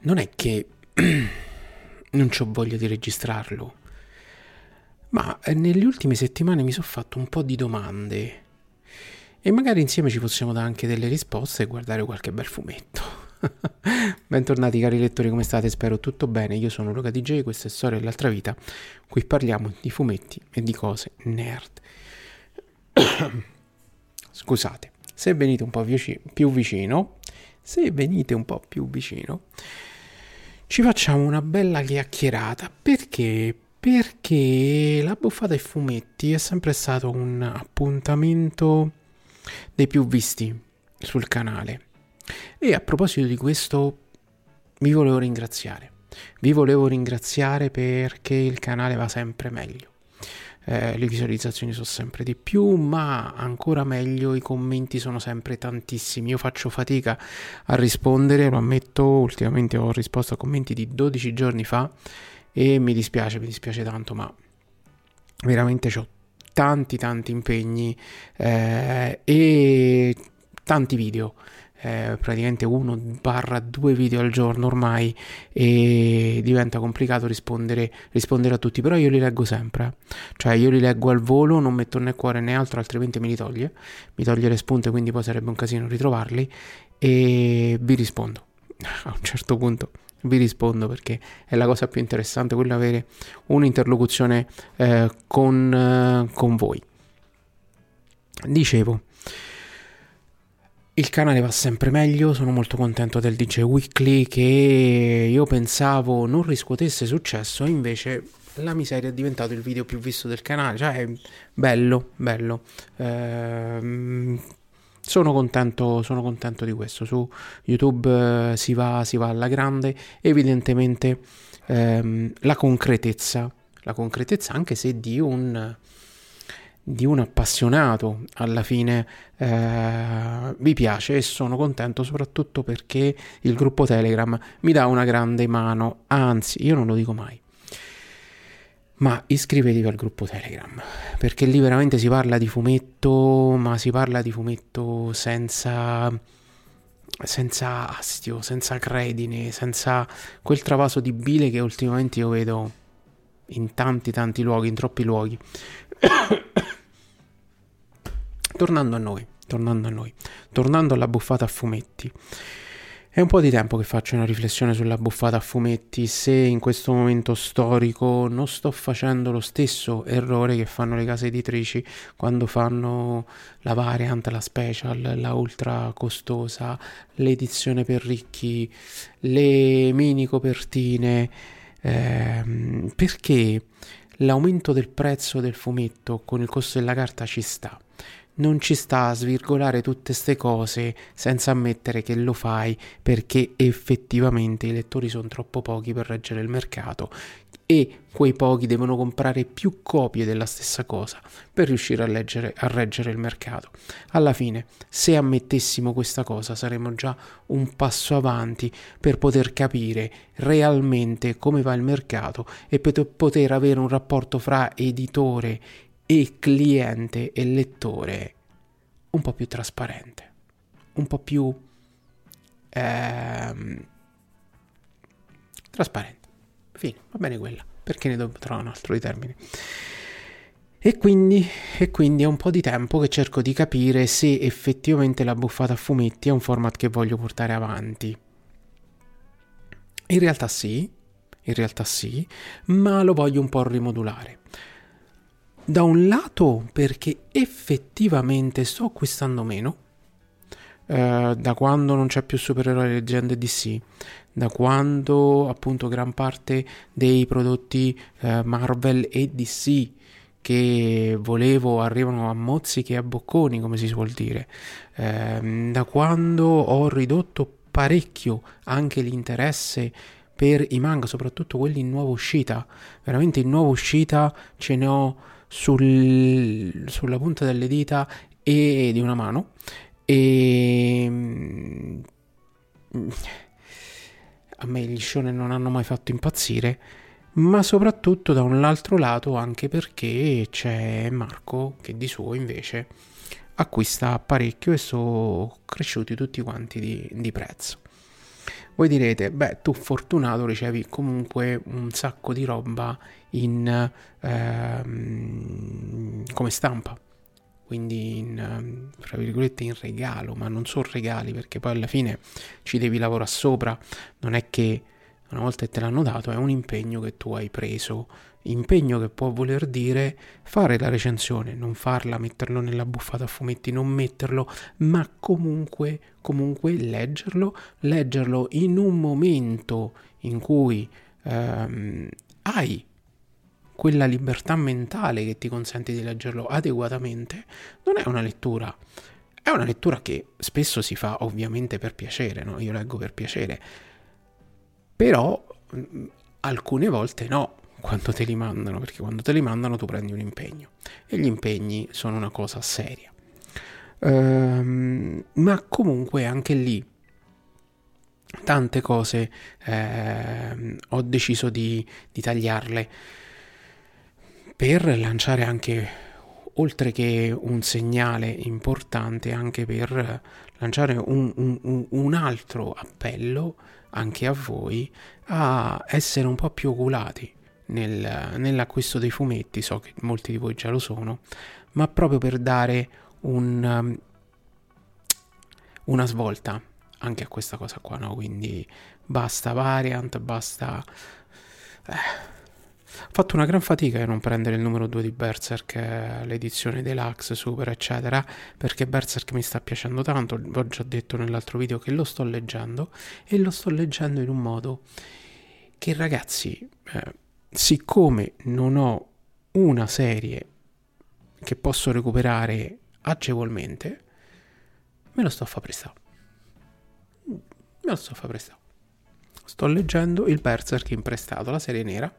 Non è che non ho voglia di registrarlo, ma eh, nelle ultime settimane mi sono fatto un po' di domande e magari insieme ci possiamo dare anche delle risposte e guardare qualche bel fumetto. Bentornati cari lettori, come state? Spero tutto bene. Io sono Luca DJ, questa è Storia dell'altra vita. Qui parliamo di fumetti e di cose nerd. Scusate, se venite un po' più vicino, se venite un po' più vicino, ci facciamo una bella chiacchierata. Perché? Perché la buffata ai fumetti è sempre stato un appuntamento dei più visti sul canale e a proposito di questo, vi volevo ringraziare. Vi volevo ringraziare perché il canale va sempre meglio. Eh, le visualizzazioni sono sempre di più, ma ancora meglio i commenti sono sempre tantissimi. Io faccio fatica a rispondere, lo ammetto, ultimamente ho risposto a commenti di 12 giorni fa e mi dispiace, mi dispiace tanto, ma veramente ho tanti tanti impegni eh, e tanti video eh, praticamente uno barra due video al giorno ormai e diventa complicato rispondere, rispondere, a tutti però io li leggo sempre cioè io li leggo al volo non metto né cuore né altro altrimenti me li toglie mi toglie le spunte quindi poi sarebbe un casino ritrovarli e vi rispondo. A un certo punto vi rispondo perché è la cosa più interessante quella avere un'interlocuzione eh, con, eh, con voi. Dicevo il canale va sempre meglio, sono molto contento del DJ Weekly che io pensavo non riscuotesse successo, invece la miseria è diventato il video più visto del canale, cioè è bello, bello. Ehm, sono contento, sono contento di questo. Su YouTube eh, si, va, si va alla grande, evidentemente ehm, la concretezza, la concretezza anche se di un di un appassionato alla fine eh, vi piace e sono contento soprattutto perché il gruppo Telegram mi dà una grande mano, anzi io non lo dico mai. Ma iscrivetevi al gruppo Telegram perché lì veramente si parla di fumetto, ma si parla di fumetto senza senza astio, senza credine, senza quel travaso di bile che ultimamente io vedo in tanti tanti luoghi, in troppi luoghi. Tornando a noi, tornando a noi, tornando alla buffata a fumetti. È un po' di tempo che faccio una riflessione sulla buffata a fumetti, se in questo momento storico non sto facendo lo stesso errore che fanno le case editrici quando fanno la variant, la special, la ultra costosa, l'edizione per ricchi, le mini copertine, ehm, perché l'aumento del prezzo del fumetto con il costo della carta ci sta non ci sta a svirgolare tutte queste cose senza ammettere che lo fai perché effettivamente i lettori sono troppo pochi per reggere il mercato e quei pochi devono comprare più copie della stessa cosa per riuscire a, leggere, a reggere il mercato. Alla fine, se ammettessimo questa cosa, saremmo già un passo avanti per poter capire realmente come va il mercato e per poter avere un rapporto fra editore e cliente e lettore un po' più trasparente, un po' più ehm, trasparente. Fine, va bene quella, perché ne devo trovare un altro di termini. E quindi, e quindi è un po' di tempo che cerco di capire se effettivamente la buffata a fumetti è un format che voglio portare avanti. In realtà sì, in realtà sì, ma lo voglio un po' rimodulare. Da un lato perché effettivamente sto acquistando meno, eh, da quando non c'è più supereroi leggende DC, da quando appunto gran parte dei prodotti eh, Marvel e DC che volevo arrivano a mozzichi e a bocconi, come si suol dire, eh, da quando ho ridotto parecchio anche l'interesse per i manga, soprattutto quelli in nuova uscita. Veramente in nuova uscita ce ne ho sul, sulla punta delle dita e di una mano. E mm, a me gli shonen non hanno mai fatto impazzire, ma soprattutto da un altro lato anche perché c'è Marco che di suo invece acquista parecchio e sono cresciuti tutti quanti di, di prezzo. Voi direte, beh, tu fortunato ricevi comunque un sacco di roba in, ehm, come stampa, quindi in, tra virgolette in regalo, ma non sono regali perché poi alla fine ci devi lavorare sopra, non è che una volta che te l'hanno dato è un impegno che tu hai preso. Impegno che può voler dire fare la recensione, non farla, metterlo nella buffata a fumetti, non metterlo, ma comunque, comunque leggerlo, leggerlo in un momento in cui ehm, hai quella libertà mentale che ti consente di leggerlo adeguatamente, non è una lettura. È una lettura che spesso si fa ovviamente per piacere, no? Io leggo per piacere. Però alcune volte no, quando te li mandano, perché quando te li mandano tu prendi un impegno e gli impegni sono una cosa seria. Ehm, ma comunque anche lì tante cose eh, ho deciso di, di, tagliarle per lanciare anche oltre che un segnale importante anche per lanciare un, un, un altro appello anche a voi a essere un po' più oculati nel, nell'acquisto dei fumetti, so che molti di voi già lo sono, ma proprio per dare un, um, una svolta anche a questa cosa qua, no? Quindi basta variant, basta... Eh. Ho fatto una gran fatica a non prendere il numero 2 di Berserk, l'edizione deluxe, super, eccetera, perché Berserk mi sta piacendo tanto. Ho già detto nell'altro video che lo sto leggendo e lo sto leggendo in un modo che, ragazzi, eh, siccome non ho una serie che posso recuperare agevolmente, me lo sto a fare prestare. Me lo sto a fare prestare. Sto leggendo il Berserk in prestato, la serie nera.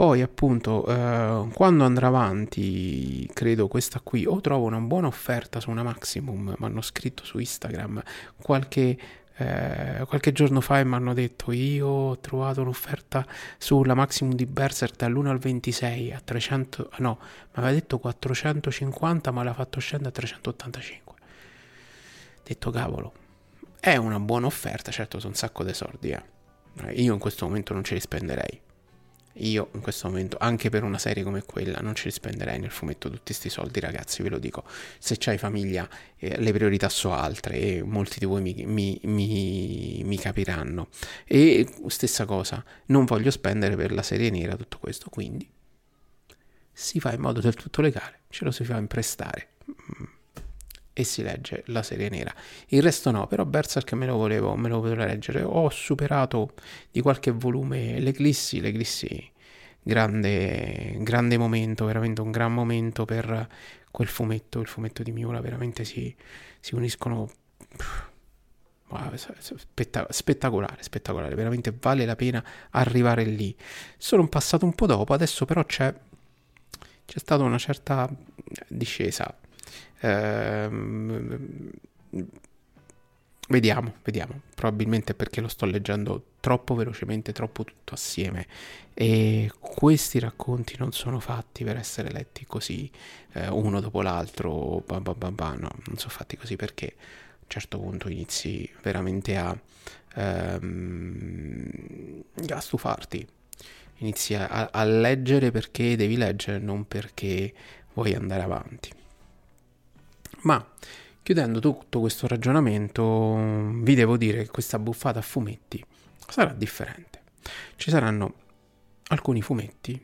Poi appunto eh, quando andrà avanti, credo questa qui, o trovo una buona offerta su una Maximum, mi hanno scritto su Instagram qualche eh, qualche giorno fa mi hanno detto io ho trovato un'offerta sulla Maximum di Berserk dall'1 al 26 a 300 no mi aveva detto 450 ma l'ha fatto scendere a 385 detto cavolo è una buona offerta certo sono un sacco di soldi eh. io in questo momento non ce li spenderei io in questo momento, anche per una serie come quella, non ce li spenderei nel fumetto tutti questi soldi, ragazzi, ve lo dico. Se c'hai famiglia, eh, le priorità sono altre e molti di voi mi, mi, mi, mi, capiranno. E stessa cosa, non voglio spendere per la serie nera tutto questo, quindi si fa in modo del tutto legale, ce lo si fa imprestare mm, e si legge la serie nera. Il resto no, però Berserk me lo volevo, me lo volevo leggere. Ho superato di qualche volume l'Eclissi, l'Eclissi grande, grande momento, veramente un gran momento per quel fumetto, il fumetto di Miura, veramente si, si uniscono... Spettacolare, spettacolare, veramente vale la pena arrivare lì. Sono passato un po' dopo, adesso però c'è, c'è stata una certa discesa Ehm, vediamo, vediamo. Probabilmente perché lo sto leggendo troppo velocemente, troppo tutto assieme. E questi racconti non sono fatti per essere letti così, eh, uno dopo l'altro. Bah bah bah no, non sono fatti così perché a un certo punto inizi veramente a, ehm, a stufarti. Inizi a leggere perché devi leggere, non perché vuoi andare avanti. Ma chiudendo tutto questo ragionamento, vi devo dire che questa buffata a fumetti sarà differente. Ci saranno alcuni fumetti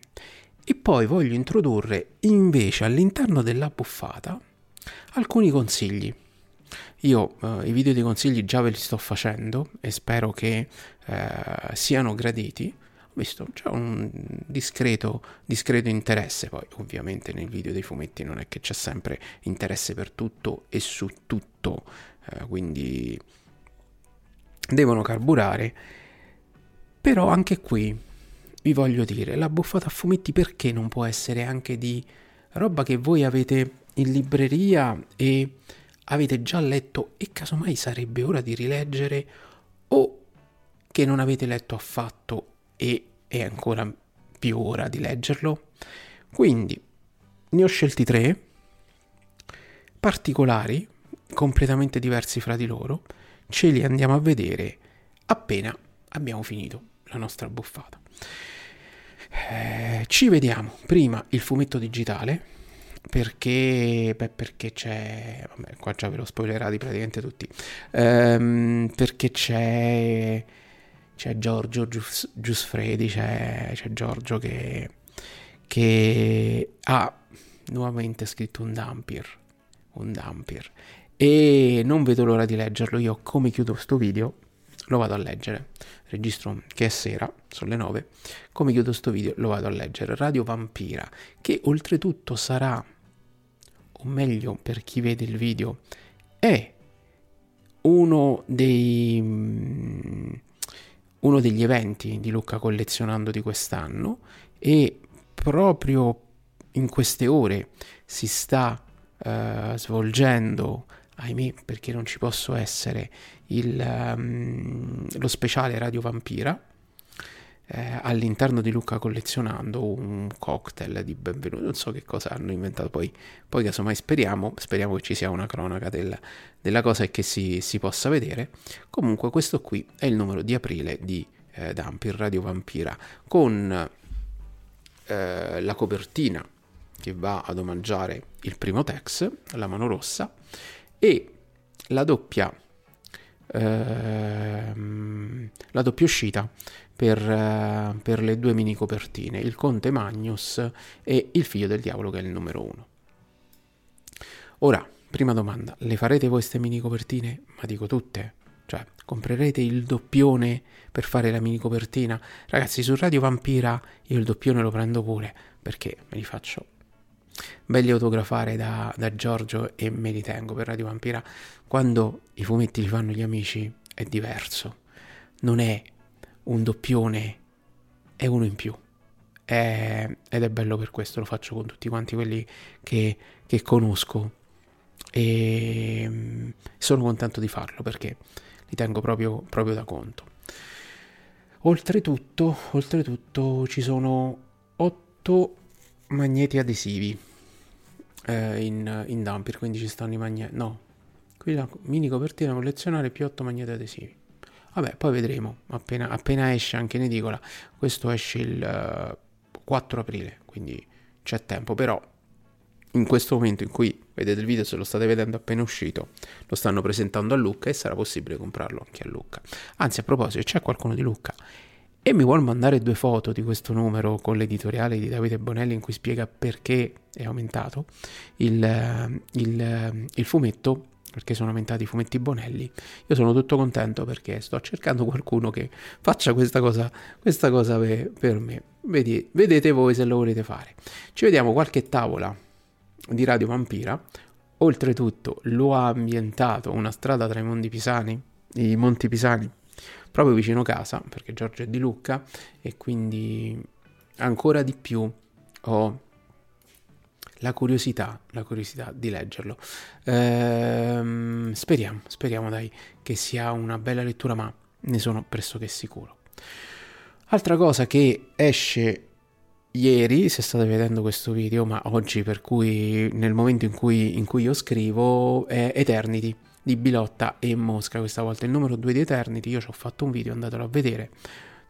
e poi voglio introdurre invece all'interno della buffata alcuni consigli. Io eh, i video dei consigli già ve li sto facendo e spero che eh, siano graditi visto c'è un discreto, discreto interesse, poi ovviamente nel video dei fumetti non è che c'è sempre interesse per tutto e su tutto, eh, quindi devono carburare, però anche qui vi voglio dire, la buffata a fumetti perché non può essere anche di roba che voi avete in libreria e avete già letto e casomai sarebbe ora di rileggere o che non avete letto affatto e è ancora più ora di leggerlo. Quindi ne ho scelti tre particolari, completamente diversi fra di loro, ce li andiamo a vedere appena abbiamo finito la nostra buffata. Eh, ci vediamo prima il fumetto digitale perché, beh, perché c'è vabbè, qua già ve l'ho spoilerati praticamente tutti ehm, perché c'è c'è Giorgio Gius, Giusfredi c'è, c'è Giorgio che, che ha nuovamente scritto un Dampir un Dampir e non vedo l'ora di leggerlo io come chiudo questo video lo vado a leggere. Registro che è sera, sono le 9. Come chiudo sto video lo vado a leggere. Radio Vampira, che oltretutto sarà, o meglio per chi vede il video, è uno dei mm, uno degli eventi di Lucca Collezionando di quest'anno e proprio in queste ore si sta uh, svolgendo ahimè perché non ci posso essere il, um, lo speciale Radio Vampira eh, all'interno di Luca collezionando un cocktail di benvenuto non so che cosa hanno inventato. Poi, poi casomai speriamo speriamo che ci sia una cronaca del, della cosa e che si, si, possa vedere. Comunque questo qui è il numero di aprile di eh, Dampir Radio Vampira con eh, la copertina che va ad omaggiare il primo Tex, la mano rossa, e la doppia, ehm, la doppia uscita per, eh, per, le due mini copertine, il Conte Magnus e il Figlio del Diavolo che è il numero uno. Ora, prima domanda, le farete voi queste mini copertine? Ma dico tutte. Cioè, comprerete il doppione per fare la mini copertina? Ragazzi, su Radio Vampira io il doppione lo prendo pure perché me li faccio belli autografare da, da Giorgio e me li tengo per Radio Vampira. Quando i fumetti li fanno gli amici è diverso, non è un doppione, è uno in più. È, ed è bello per questo, lo faccio con tutti quanti quelli che, che conosco e mm, sono contento di farlo perché li tengo proprio, proprio da conto. Oltretutto, oltretutto ci sono otto magneti adesivi eh, in, in Dampir, quindi ci stanno i magneti. No, qui la mini copertina collezionare più 8 magneti adesivi. Vabbè, poi vedremo appena, appena esce anche in edicola. Questo esce il uh, 4 aprile, quindi c'è tempo. Però in questo momento in cui vedete il video, se lo state vedendo appena uscito, lo stanno presentando a Lucca e sarà possibile comprarlo anche a Lucca. Anzi, a proposito, c'è qualcuno di Lucca e mi vuole mandare due foto di questo numero con l'editoriale di Davide Bonelli in cui spiega perché è aumentato il, eh, il, eh, il fumetto perché sono aumentati i fumetti Bonelli. Io sono tutto contento perché sto cercando qualcuno che faccia questa cosa, questa cosa per, me. Vedi, vedete voi se lo volete fare. Ci vediamo qualche tavola di Radio Vampira. Oltretutto lo ha ambientato una strada tra i Monti Pisani, i Monti Pisani proprio vicino casa, perché Giorgio è di Lucca e quindi ancora di più ho la curiosità, la curiosità di leggerlo. Ehm, speriamo, speriamo dai che sia una bella lettura, ma ne sono pressoché sicuro. Altra cosa che esce ieri, se state vedendo questo video, ma oggi per cui nel momento in cui, in cui io scrivo, è Eternity di Bilotta e Mosca, questa volta il numero 2 di Eternity, io ci ho fatto un video, andatelo a vedere,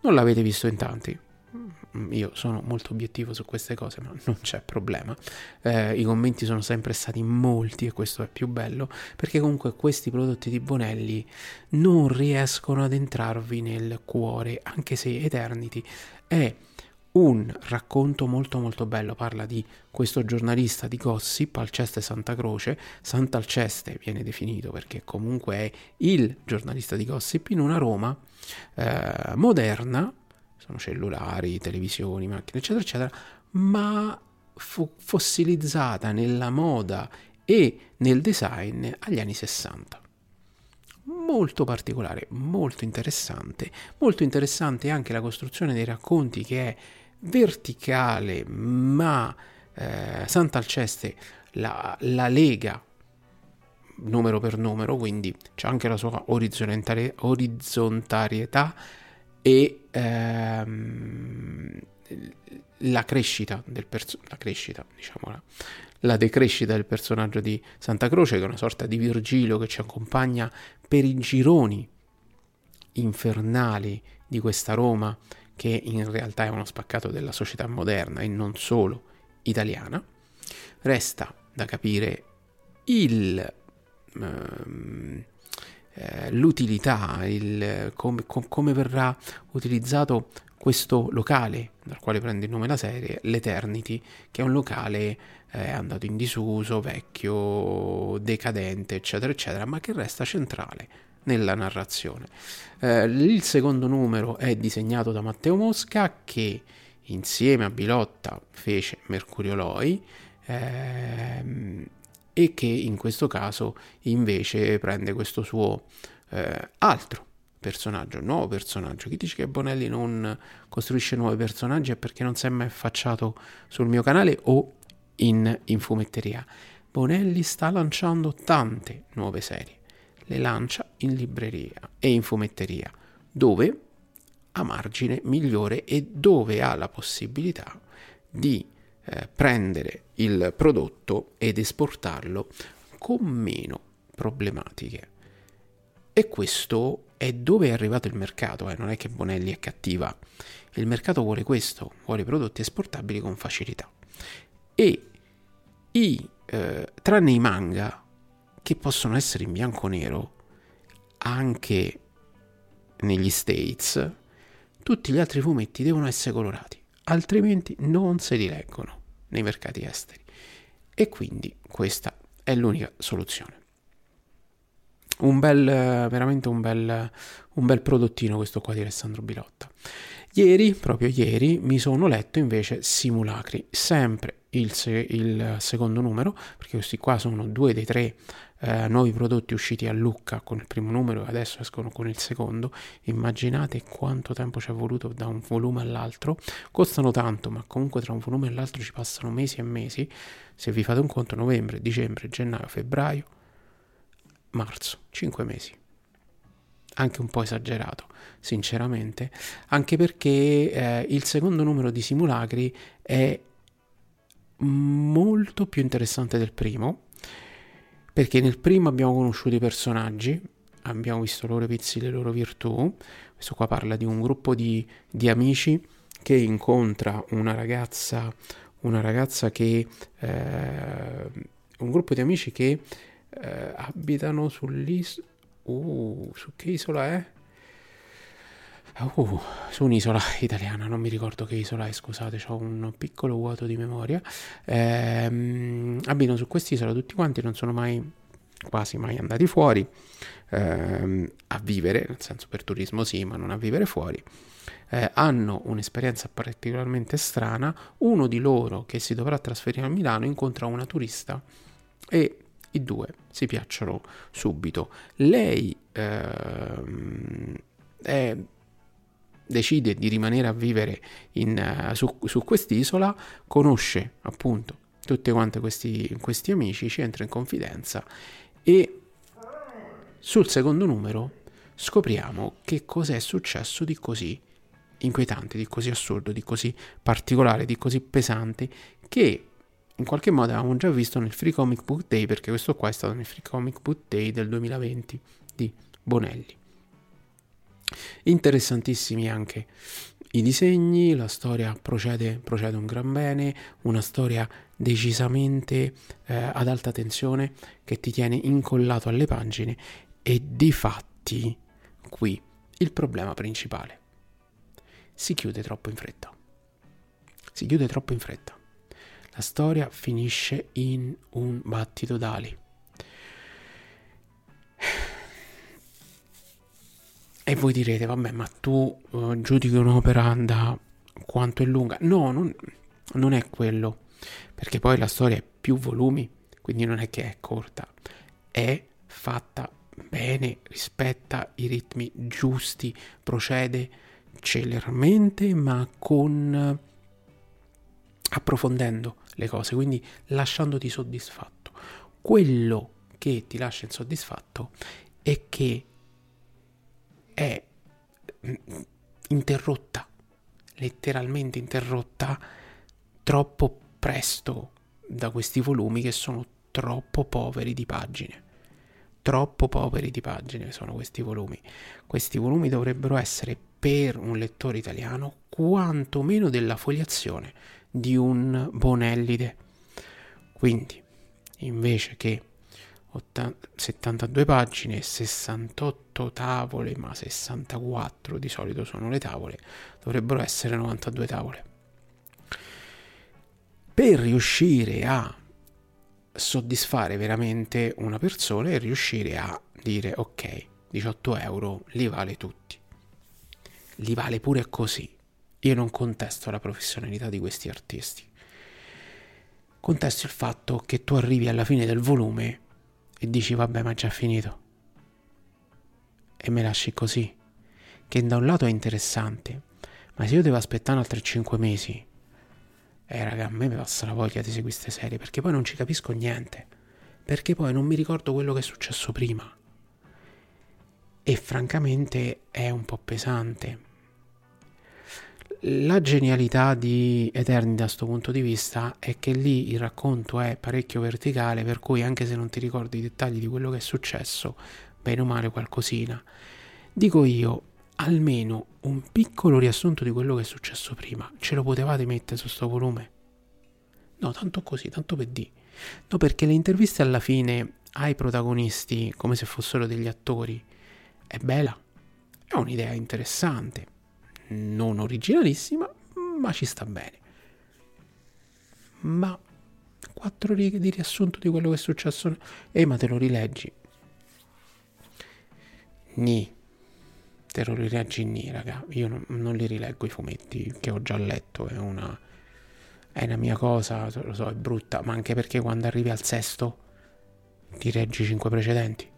non l'avete visto in tanti, mm, io sono molto obiettivo su queste cose, ma non c'è problema. Eh, I commenti sono sempre stati molti e questo è più bello, perché comunque questi prodotti di Bonelli non riescono ad entrarvi nel cuore, anche se Eternity è un racconto molto molto bello, parla di questo giornalista di gossip Alceste Santa Croce, Sant'Alceste viene definito perché comunque è il giornalista di gossip in una Roma eh, moderna, sono cellulari, televisioni, macchine eccetera eccetera, ma fu fossilizzata nella moda e nel design agli anni 60 molto particolare, molto interessante. Molto interessante anche la costruzione dei racconti che è verticale, ma eh, Sant'Alceste la, la lega numero per numero, quindi c'è anche la sua orizzontarietà e ehm, la crescita del personaggio, la crescita, diciamo, la decrescita del personaggio di Santa Croce, che è una sorta di Virgilio che ci accompagna per i gironi infernali di questa Roma, che in realtà è uno spaccato della società moderna e non solo italiana. Resta da capire il, ehm, eh, l'utilità, il, com, com, come verrà utilizzato questo locale dal quale prende il nome la serie, l'Eternity, che è un locale eh, andato in disuso, vecchio, decadente, eccetera, eccetera, ma che resta centrale nella narrazione. Eh, il secondo numero è disegnato da Matteo Mosca che insieme a Bilotta fece Mercurio Loi ehm, e che in questo caso invece prende questo suo eh, altro personaggio, nuovo personaggio. Chi dice che Bonelli non costruisce nuovi personaggi è perché non si è mai affacciato sul mio canale o in, in fumetteria. Bonelli sta lanciando tante nuove serie, le lancia in libreria e in fumetteria, dove a margine migliore e dove ha la possibilità di eh, prendere il prodotto ed esportarlo con meno problematiche. E questo è dove è arrivato il mercato, eh? non è che Bonelli è cattiva. Il mercato vuole questo, vuole prodotti esportabili con facilità. E i, eh, tranne i manga, che possono essere in bianco nero, anche negli States, tutti gli altri fumetti devono essere colorati, altrimenti non se li leggono nei mercati esteri. E quindi questa è l'unica soluzione un bel, veramente un bel, un bel prodottino questo qua di Alessandro Bilotta. Ieri, proprio ieri, mi sono letto invece Simulacri, sempre il, se- il secondo numero, perché questi qua sono due dei tre eh, nuovi prodotti usciti a Lucca con il primo numero e adesso escono con il secondo. Immaginate quanto tempo ci è voluto da un volume all'altro. Costano tanto, ma comunque tra un volume e l'altro ci passano mesi e mesi. Se vi fate un conto, novembre, dicembre, gennaio, febbraio, marzo, 5 mesi. Anche un po' esagerato, sinceramente, anche perché eh, il secondo numero di simulacri è molto più interessante del primo, perché nel primo abbiamo conosciuto i personaggi, abbiamo visto i loro vizi, le loro virtù. Questo qua parla di un gruppo di, di amici che incontra una ragazza, una ragazza che... Eh, un gruppo di amici che eh, abitano sull'isola. Uh, su che isola è? Uh, su un'isola italiana, non mi ricordo che isola è, scusate, ho un piccolo vuoto di memoria. Eh, abitano su quest'isola tutti quanti, non sono mai, quasi mai andati fuori eh, a vivere, nel senso per turismo sì, ma non a vivere fuori. Eh, hanno un'esperienza particolarmente strana. Uno di loro che si dovrà trasferire a Milano incontra una turista e i due si piacciono subito. Lei ehm, è, decide di rimanere a vivere in, uh, su, su, quest'isola, conosce appunto tutti quanti questi, questi amici, ci entra in confidenza e sul secondo numero scopriamo che cos'è successo di così inquietante, di così assurdo, di così particolare, di così pesante che in qualche modo avevamo già visto nel Free Comic Book Day, perché questo qua è stato nel Free Comic Book Day del 2020 di Bonelli. Interessantissimi anche i disegni, la storia procede, procede un gran bene, una storia decisamente eh, ad alta tensione che ti tiene incollato alle pagine e di fatti qui il problema principale. Si chiude troppo in fretta. Si chiude troppo in fretta. La storia finisce in un battito d'ali. E voi direte, vabbè, ma tu uh, giudichi un'opera da quanto è lunga? No, non, non è quello. Perché poi la storia è più volumi, quindi non è che è corta. È fatta bene, rispetta i ritmi giusti, procede celermente ma con approfondendo le cose, quindi lasciandoti soddisfatto. Quello che ti lascia insoddisfatto è che è interrotta, letteralmente interrotta troppo presto da questi volumi che sono troppo poveri di pagine. Troppo poveri di pagine sono questi volumi. Questi volumi dovrebbero essere per un lettore italiano quantomeno della fogliazione di un Bonellide. Quindi, invece che 80, 72 pagine, 68 tavole, ma 64 di solito sono le tavole, dovrebbero essere 92 tavole. Per riuscire a soddisfare veramente una persona e riuscire a dire ok, 18 euro li vale tutti. Li vale pure così. Io non contesto la professionalità di questi artisti. Contesto il fatto che tu arrivi alla fine del volume e dici vabbè ma è già finito. E me lasci così. Che da un lato è interessante, ma se io devo aspettare altri 5 mesi, eh raga, a me mi passa la voglia di seguire queste serie perché poi non ci capisco niente. Perché poi non mi ricordo quello che è successo prima. E francamente è un po' pesante. La genialità di Eterni da questo punto di vista è che lì il racconto è parecchio verticale, per cui anche se non ti ricordi i dettagli di quello che è successo, bene o male qualcosina. Dico io, almeno un piccolo riassunto di quello che è successo prima, ce lo potevate mettere su sto volume? No, tanto così, tanto per di. No, perché le interviste alla fine ai protagonisti, come se fossero degli attori, è bella, è un'idea interessante non originalissima, ma ci sta bene. Ma quattro righe di riassunto di quello che è successo. E ma te lo rileggi. Ni. Te lo rileggi ni, raga. Io non, non, li rileggo i fumetti che ho già letto. È una. È una mia cosa, lo so, è brutta. Ma anche perché quando arrivi al sesto ti reggi cinque precedenti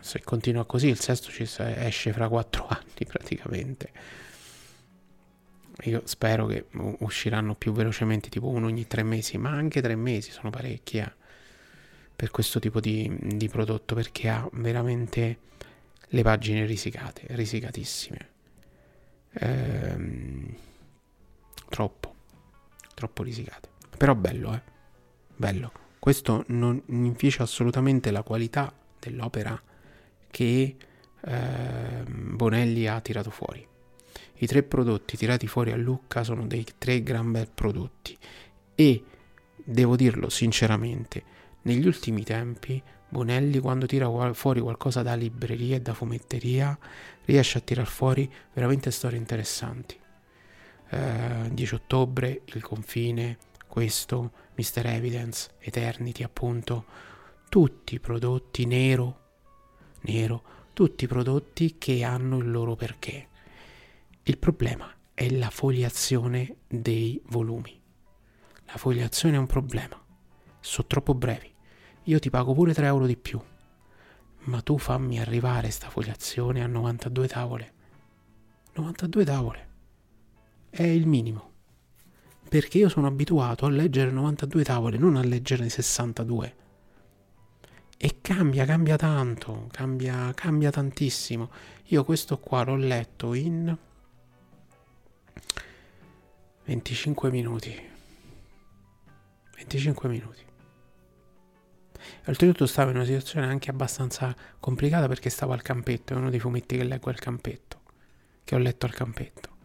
se continua così il sesto ci esce fra quattro anni praticamente. Io spero che usciranno più velocemente tipo uno ogni tre mesi ma anche tre mesi sono parecchi eh, per questo tipo di, di, prodotto perché ha veramente le pagine risicate risicatissime. Ehm, troppo troppo risicate. Però bello eh. Bello. Questo non inficia assolutamente la qualità dell'opera che eh, Bonelli ha tirato fuori. I tre prodotti tirati fuori a Lucca sono dei tre gran bel prodotti e devo dirlo sinceramente, negli ultimi tempi Bonelli quando tira fuori qualcosa da libreria e da fumetteria riesce a tirar fuori veramente storie interessanti. Eh, 10 ottobre, Il confine, questo, Mr. Evidence, Eternity appunto, tutti prodotti nero, nero, tutti prodotti che hanno il loro perché. Il problema è la fogliazione dei volumi. La fogliazione è un problema. Sono troppo brevi. Io ti pago pure 3 euro di più. Ma tu fammi arrivare sta fogliazione a 92 tavole. 92 tavole. È il minimo. Perché io sono abituato a leggere 92 tavole, non a leggerne 62 e cambia, cambia tanto, cambia, cambia tantissimo. Io questo qua l'ho letto in 25 minuti. 25 minuti. Oltretutto stavo in una situazione anche abbastanza complicata perché stavo al campetto, è uno dei fumetti che leggo al campetto, che ho letto al campetto.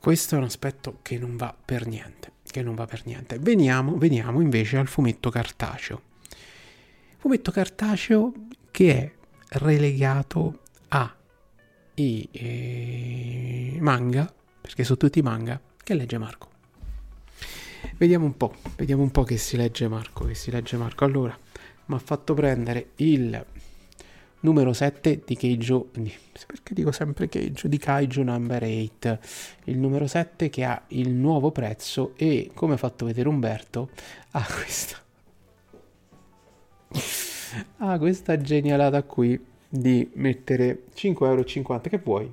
Questo è un aspetto che non va per niente che non va per niente. Veniamo, veniamo invece al fumetto cartaceo. Fumetto cartaceo che è relegato a i eh, manga, perché sono tutti manga, che legge Marco. Vediamo un po', vediamo un po' che si legge Marco, che si legge Marco. Allora, mi ha fatto prendere il numero 7 di Keijo, perché dico sempre Keijo, di Kaiju Number 8, il numero 7 che ha il nuovo prezzo e come ha fatto vedere Umberto ha questa ah, questa genialata qui di mettere 5,50 euro. Che vuoi?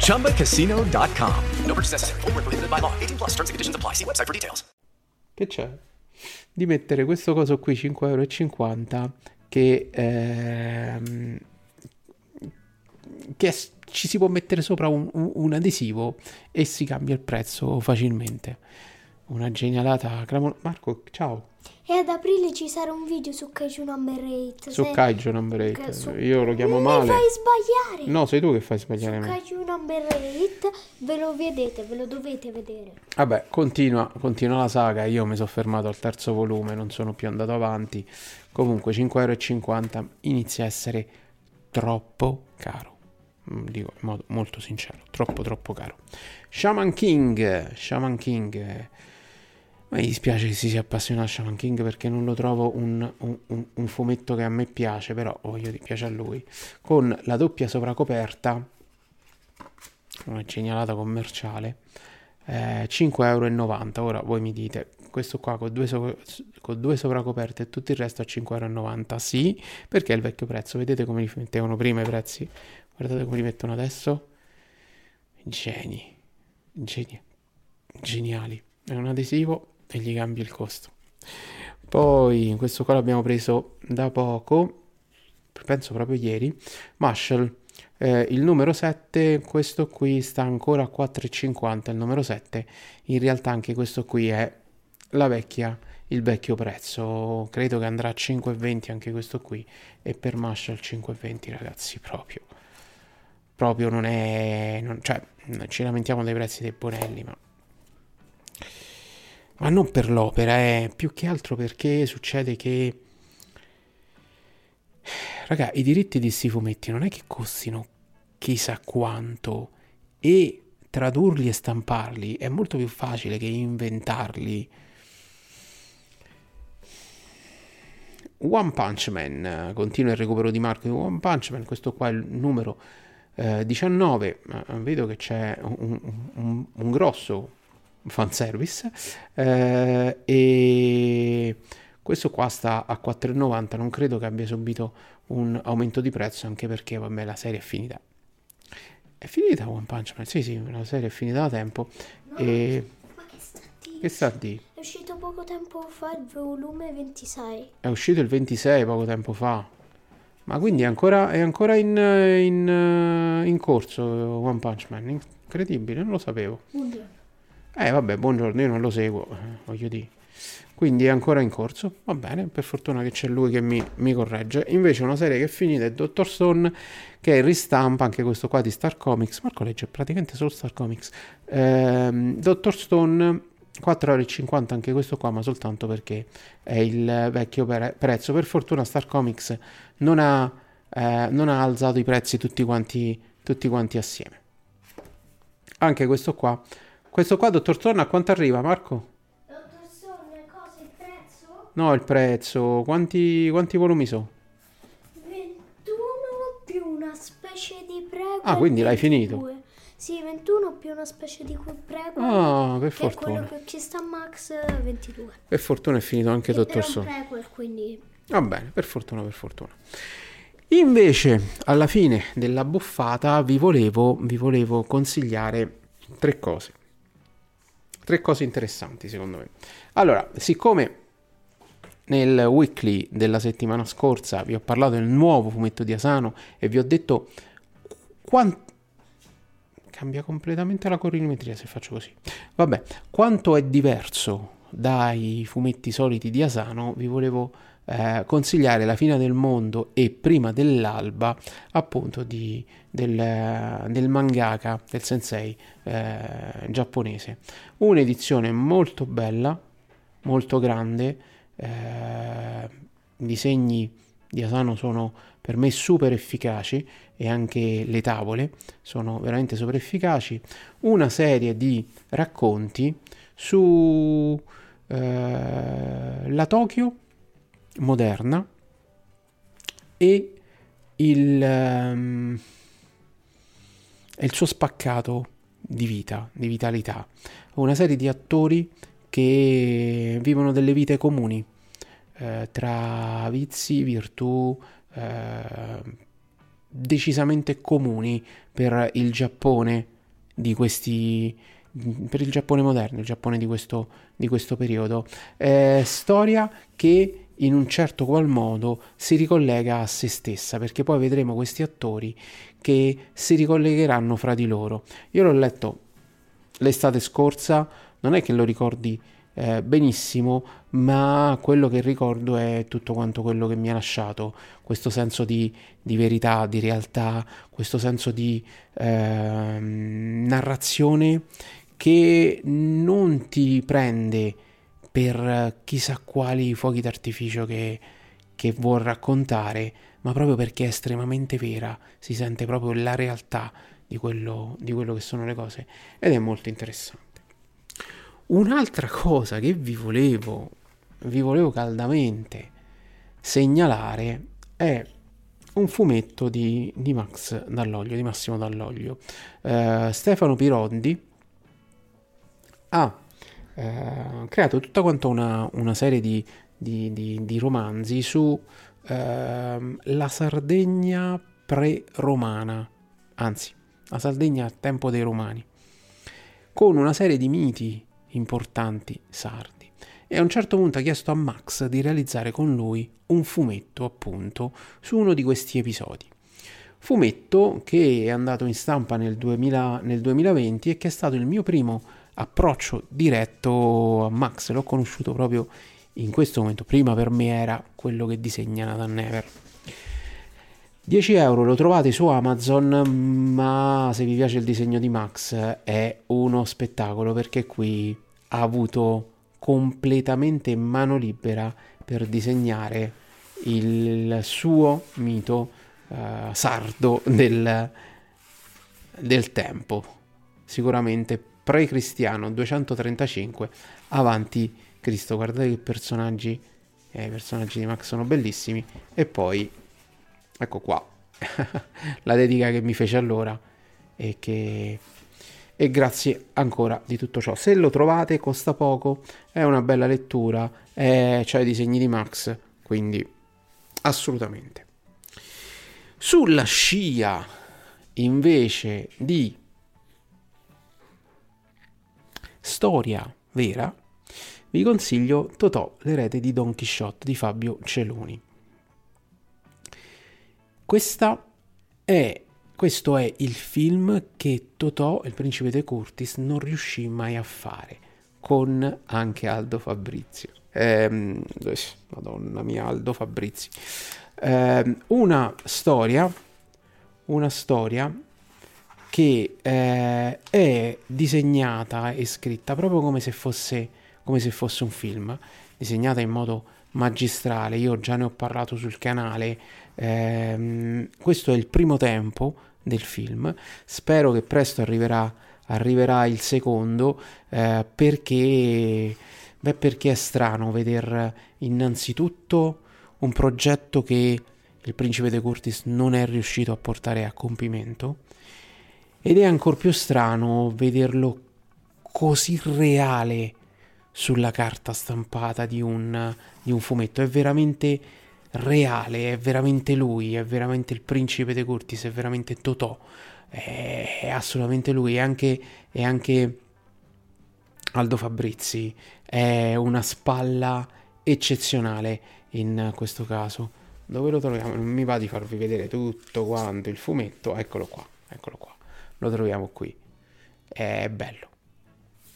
ChumbaCasino.com. No purchase necessary. Void were prohibited by law. 18 plus. Terms and conditions apply. See website for details. Che c'è? Di mettere questo coso qui 5,50 euro che, ehm, che ci si può mettere sopra un, un- un adesivo e si cambia il prezzo facilmente. Una genialata. Marco, ciao. E ad aprile ci sarà un video su Kaiju Number 8. Su se- Kaiju Number 8. che su- Io lo chiamo Mi male. fai sbagliare. No, sei tu che fai Su sbagliare me. Kaiju Number 8 ve lo vedete, ve lo dovete vedere. Vabbè, continua, continua la saga. Io mi sono fermato al terzo volume, non sono più andato avanti. Comunque, 5,50 euro inizia a essere troppo caro. Mm, Dico in modo molto sincero, troppo troppo caro. Shaman King, Shaman King. Mi dispiace che si sia appassionato a Shaman King perché non lo trovo un, un- un- fumetto che a me piace, però voglio dire, piace a lui. Con la doppia sovracoperta, una genialata commerciale, eh, 5,90 euro. Ora voi mi dite, questo qua con due, sovra- con due sovracoperte e tutto il resto a 5,90 euro? Sì, perché è il vecchio prezzo. Vedete come li mettevano prima i prezzi? Guardate come li mettono adesso. Geni, geni, geniali. È un adesivo e gli cambi il costo. Poi questo qua l'abbiamo preso da poco, penso proprio ieri. Marshall, eh, il numero 7, questo qui sta ancora a 4,50. Il numero 7, in realtà anche questo qui è la vecchia, il vecchio prezzo. Credo che andrà a 5,20 anche questo qui. E per Marshall 5,20 ragazzi, proprio. Proprio non è... non- cioè, ci lamentiamo dei prezzi dei Bonelli, ma... Ma non per l'opera, è più che altro perché succede che... Raga, i diritti di sti fumetti non è che costino chissà quanto e tradurli e stamparli è molto più facile che inventarli. One Punch Man, eh, continua il recupero di Marco di One Punch Man, questo qua è il numero eh, 19, ma vedo che c'è un, un- un grosso fanservice eh, e questo qua sta a 4,90, non credo che abbia subito un aumento di prezzo anche perché vabbè la serie è finita. È finita One Punch Man? Sì, sì, la serie è finita da tempo. E Ma che sta di? che sta di? È uscito poco tempo fa il volume 26. È uscito il 26 poco tempo fa. Ma quindi è ancora, è ancora in, in, in corso One Punch Man? Incredibile, non lo sapevo. Eh vabbè, buongiorno, io non lo seguo, eh, voglio dire. Quindi è ancora in corso, va bene, per fortuna che c'è lui che mi, mi corregge. Invece una serie che è finita è Dr. Stone, che ristampa, anche questo qua di Star Comics. Marco legge praticamente solo Star Comics. Ehm, Dr. Stone, 4,50 euro anche questo qua, ma soltanto perché è il vecchio pre- prezzo. Per fortuna Star Comics non ha, eh, non ha alzato i prezzi tutti quanti, tutti quanti assieme. Anche questo qua. Questo qua, Dottor Stone, a quanto arriva, Marco? Dottor Stone, cosa il prezzo? No, il prezzo. Quanti, quanti volumi sono? 21 più una specie di prego. Ah, quindi l'hai 22. finito? Sì, 21 più una specie di prego. Ah, per che è quello fortuna. che ci sta Max 22. Per fortuna è finito anche Era Dottor un prequel, quindi Va bene, per fortuna, per fortuna. Invece, alla fine della buffata, vi volevo, vi volevo consigliare tre cose. Tre cose interessanti, secondo me. Allora, siccome nel weekly della settimana scorsa vi ho parlato del nuovo fumetto di Asano e vi ho detto Quan- Cambia completamente la colorimetria se faccio così. Vabbè, quanto è diverso dai fumetti soliti di Asano, vi volevo eh, consigliare La fine del mondo e Prima dell'alba, appunto di, del, del mangaka, del sensei eh, giapponese. Un'edizione molto bella, molto grande, eh, i disegni di Asano sono per me super efficaci e anche le tavole sono veramente super efficaci. Una serie di racconti su eh, Tokyo moderna e il, um, il suo spaccato di vita, di vitalità. Una serie di attori che vivono delle vite comuni eh, tra vizi, virtù, eh, decisamente comuni per il Giappone di questi per il Giappone moderno, il Giappone di questo, di questo periodo. Eh, storia che in un certo qual modo si ricollega a se stessa, perché poi vedremo questi attori che si ricollegheranno fra di loro. Io l'ho letto l'estate scorsa, non è che lo ricordi eh, benissimo, ma quello che ricordo è tutto quanto quello che mi ha lasciato, questo senso di, di verità, di realtà, questo senso di eh, narrazione che non ti prende per chissà quali fuochi d'artificio che, che vuol raccontare, ma proprio perché è estremamente vera, si sente proprio la realtà di quello, di quello che sono le cose ed è molto interessante. Un'altra cosa che vi volevo, vi volevo caldamente segnalare è un fumetto di, di Max Dall'Oglio, di Massimo Dall'Oglio. Uh, Stefano Pirondi ha uh, creato tutta quanta una, una serie di, di, di, di, romanzi su uh, la Sardegna pre-romana, anzi, la Sardegna a tempo dei romani, con una serie di miti importanti sardi. E a un certo punto ha chiesto a Max di realizzare con lui un fumetto appunto su uno di questi episodi. Fumetto che è andato in stampa nel, 2000, nel 2020 e che è stato il mio primo approccio diretto a Max, l'ho conosciuto proprio in questo momento, prima per me era quello che disegna Nathan Never. 10 euro lo trovate su Amazon, ma se vi piace il disegno di Max è uno spettacolo perché qui ha avuto completamente mano libera per disegnare il suo mito uh, sardo del, del tempo. Sicuramente pre-cristiano 235 avanti Cristo. Guardate che personaggi, eh, i personaggi di Max sono bellissimi. E poi Ecco qua, la dedica che mi fece allora e che... E grazie ancora di tutto ciò. Se lo trovate costa poco, è una bella lettura, c'è i disegni di Max, quindi assolutamente. Sulla scia invece di storia vera, vi consiglio Totò, l'erede di Don Quixote di Fabio Celoni. È, questo è il film che Totò, il principe De Curtis, non riuscì mai a fare, con anche Aldo Fabrizio. Ehm, Madonna mia, Aldo Fabrizi. Ehm, una storia, una storia che eh, è disegnata e scritta proprio come se, fosse, come se fosse un film, disegnata in modo magistrale. Io già ne ho parlato sul canale Ehm, questo è il primo tempo del film, spero che presto arriverà, arriverà il secondo eh, perché, beh, perché è strano vedere innanzitutto un progetto che il principe De Curtis non è riuscito a portare a compimento ed è ancora più strano vederlo così reale sulla carta stampata di un, di un fumetto. È veramente reale, è veramente lui, è veramente il principe De Curtis, è veramente Totò, è assolutamente lui, è anche, è anche Aldo Fabrizi, è una spalla eccezionale in questo caso. Dove lo troviamo? Non mi va di farvi vedere tutto quanto il fumetto, eccolo qua. eccolo qua, lo troviamo qui. È bello.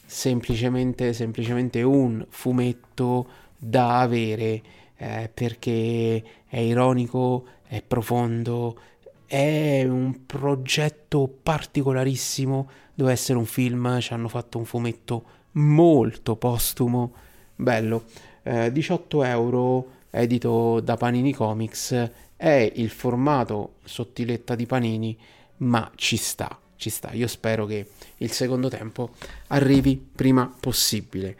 Semplicemente, semplicemente un fumetto da avere eh, perché è ironico, è profondo, è un progetto particolarissimo. Deve essere un film, ci hanno fatto un fumetto molto postumo, bello. Eh, 18 euro, edito da Panini Comics, è il formato sottiletta di Panini, ma ci sta, ci sta. Io spero che il secondo tempo arrivi prima possibile.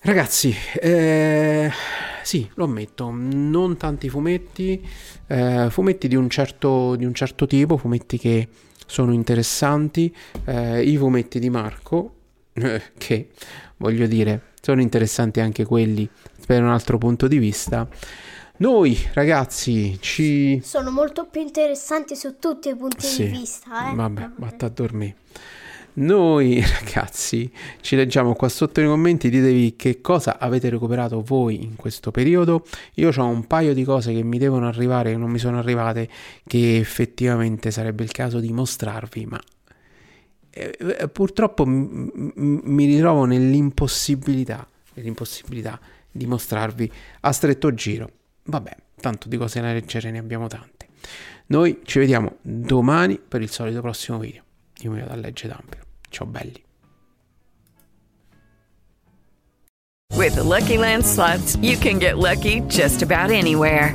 Ragazzi, eh, sì, lo ammetto, non tanti fumetti, eh, fumetti di un, certo, di un certo tipo, fumetti che sono interessanti, eh, i fumetti di Marco, che voglio dire, sono interessanti anche quelli per un altro punto di vista. Noi ragazzi ci... Sono molto più interessanti su tutti i punti Sì, di vista, eh. Vabbè, vatta a dormire. Noi ragazzi ci leggiamo qua sotto nei commenti, ditevi che cosa avete recuperato voi in questo periodo. Io ho un paio di cose che mi devono arrivare, che non mi sono arrivate, che effettivamente sarebbe il caso di mostrarvi, ma eh, eh, purtroppo m- m- mi ritrovo nell'impossibilità, nell'impossibilità di mostrarvi a stretto giro. Vabbè, tanto di cose da leggere ne abbiamo tante. Noi ci vediamo domani per il solito prossimo video. Io mi vado a leggere d'ampio. Ciao belli. With the Lucky Land slots, you can get lucky just about anywhere.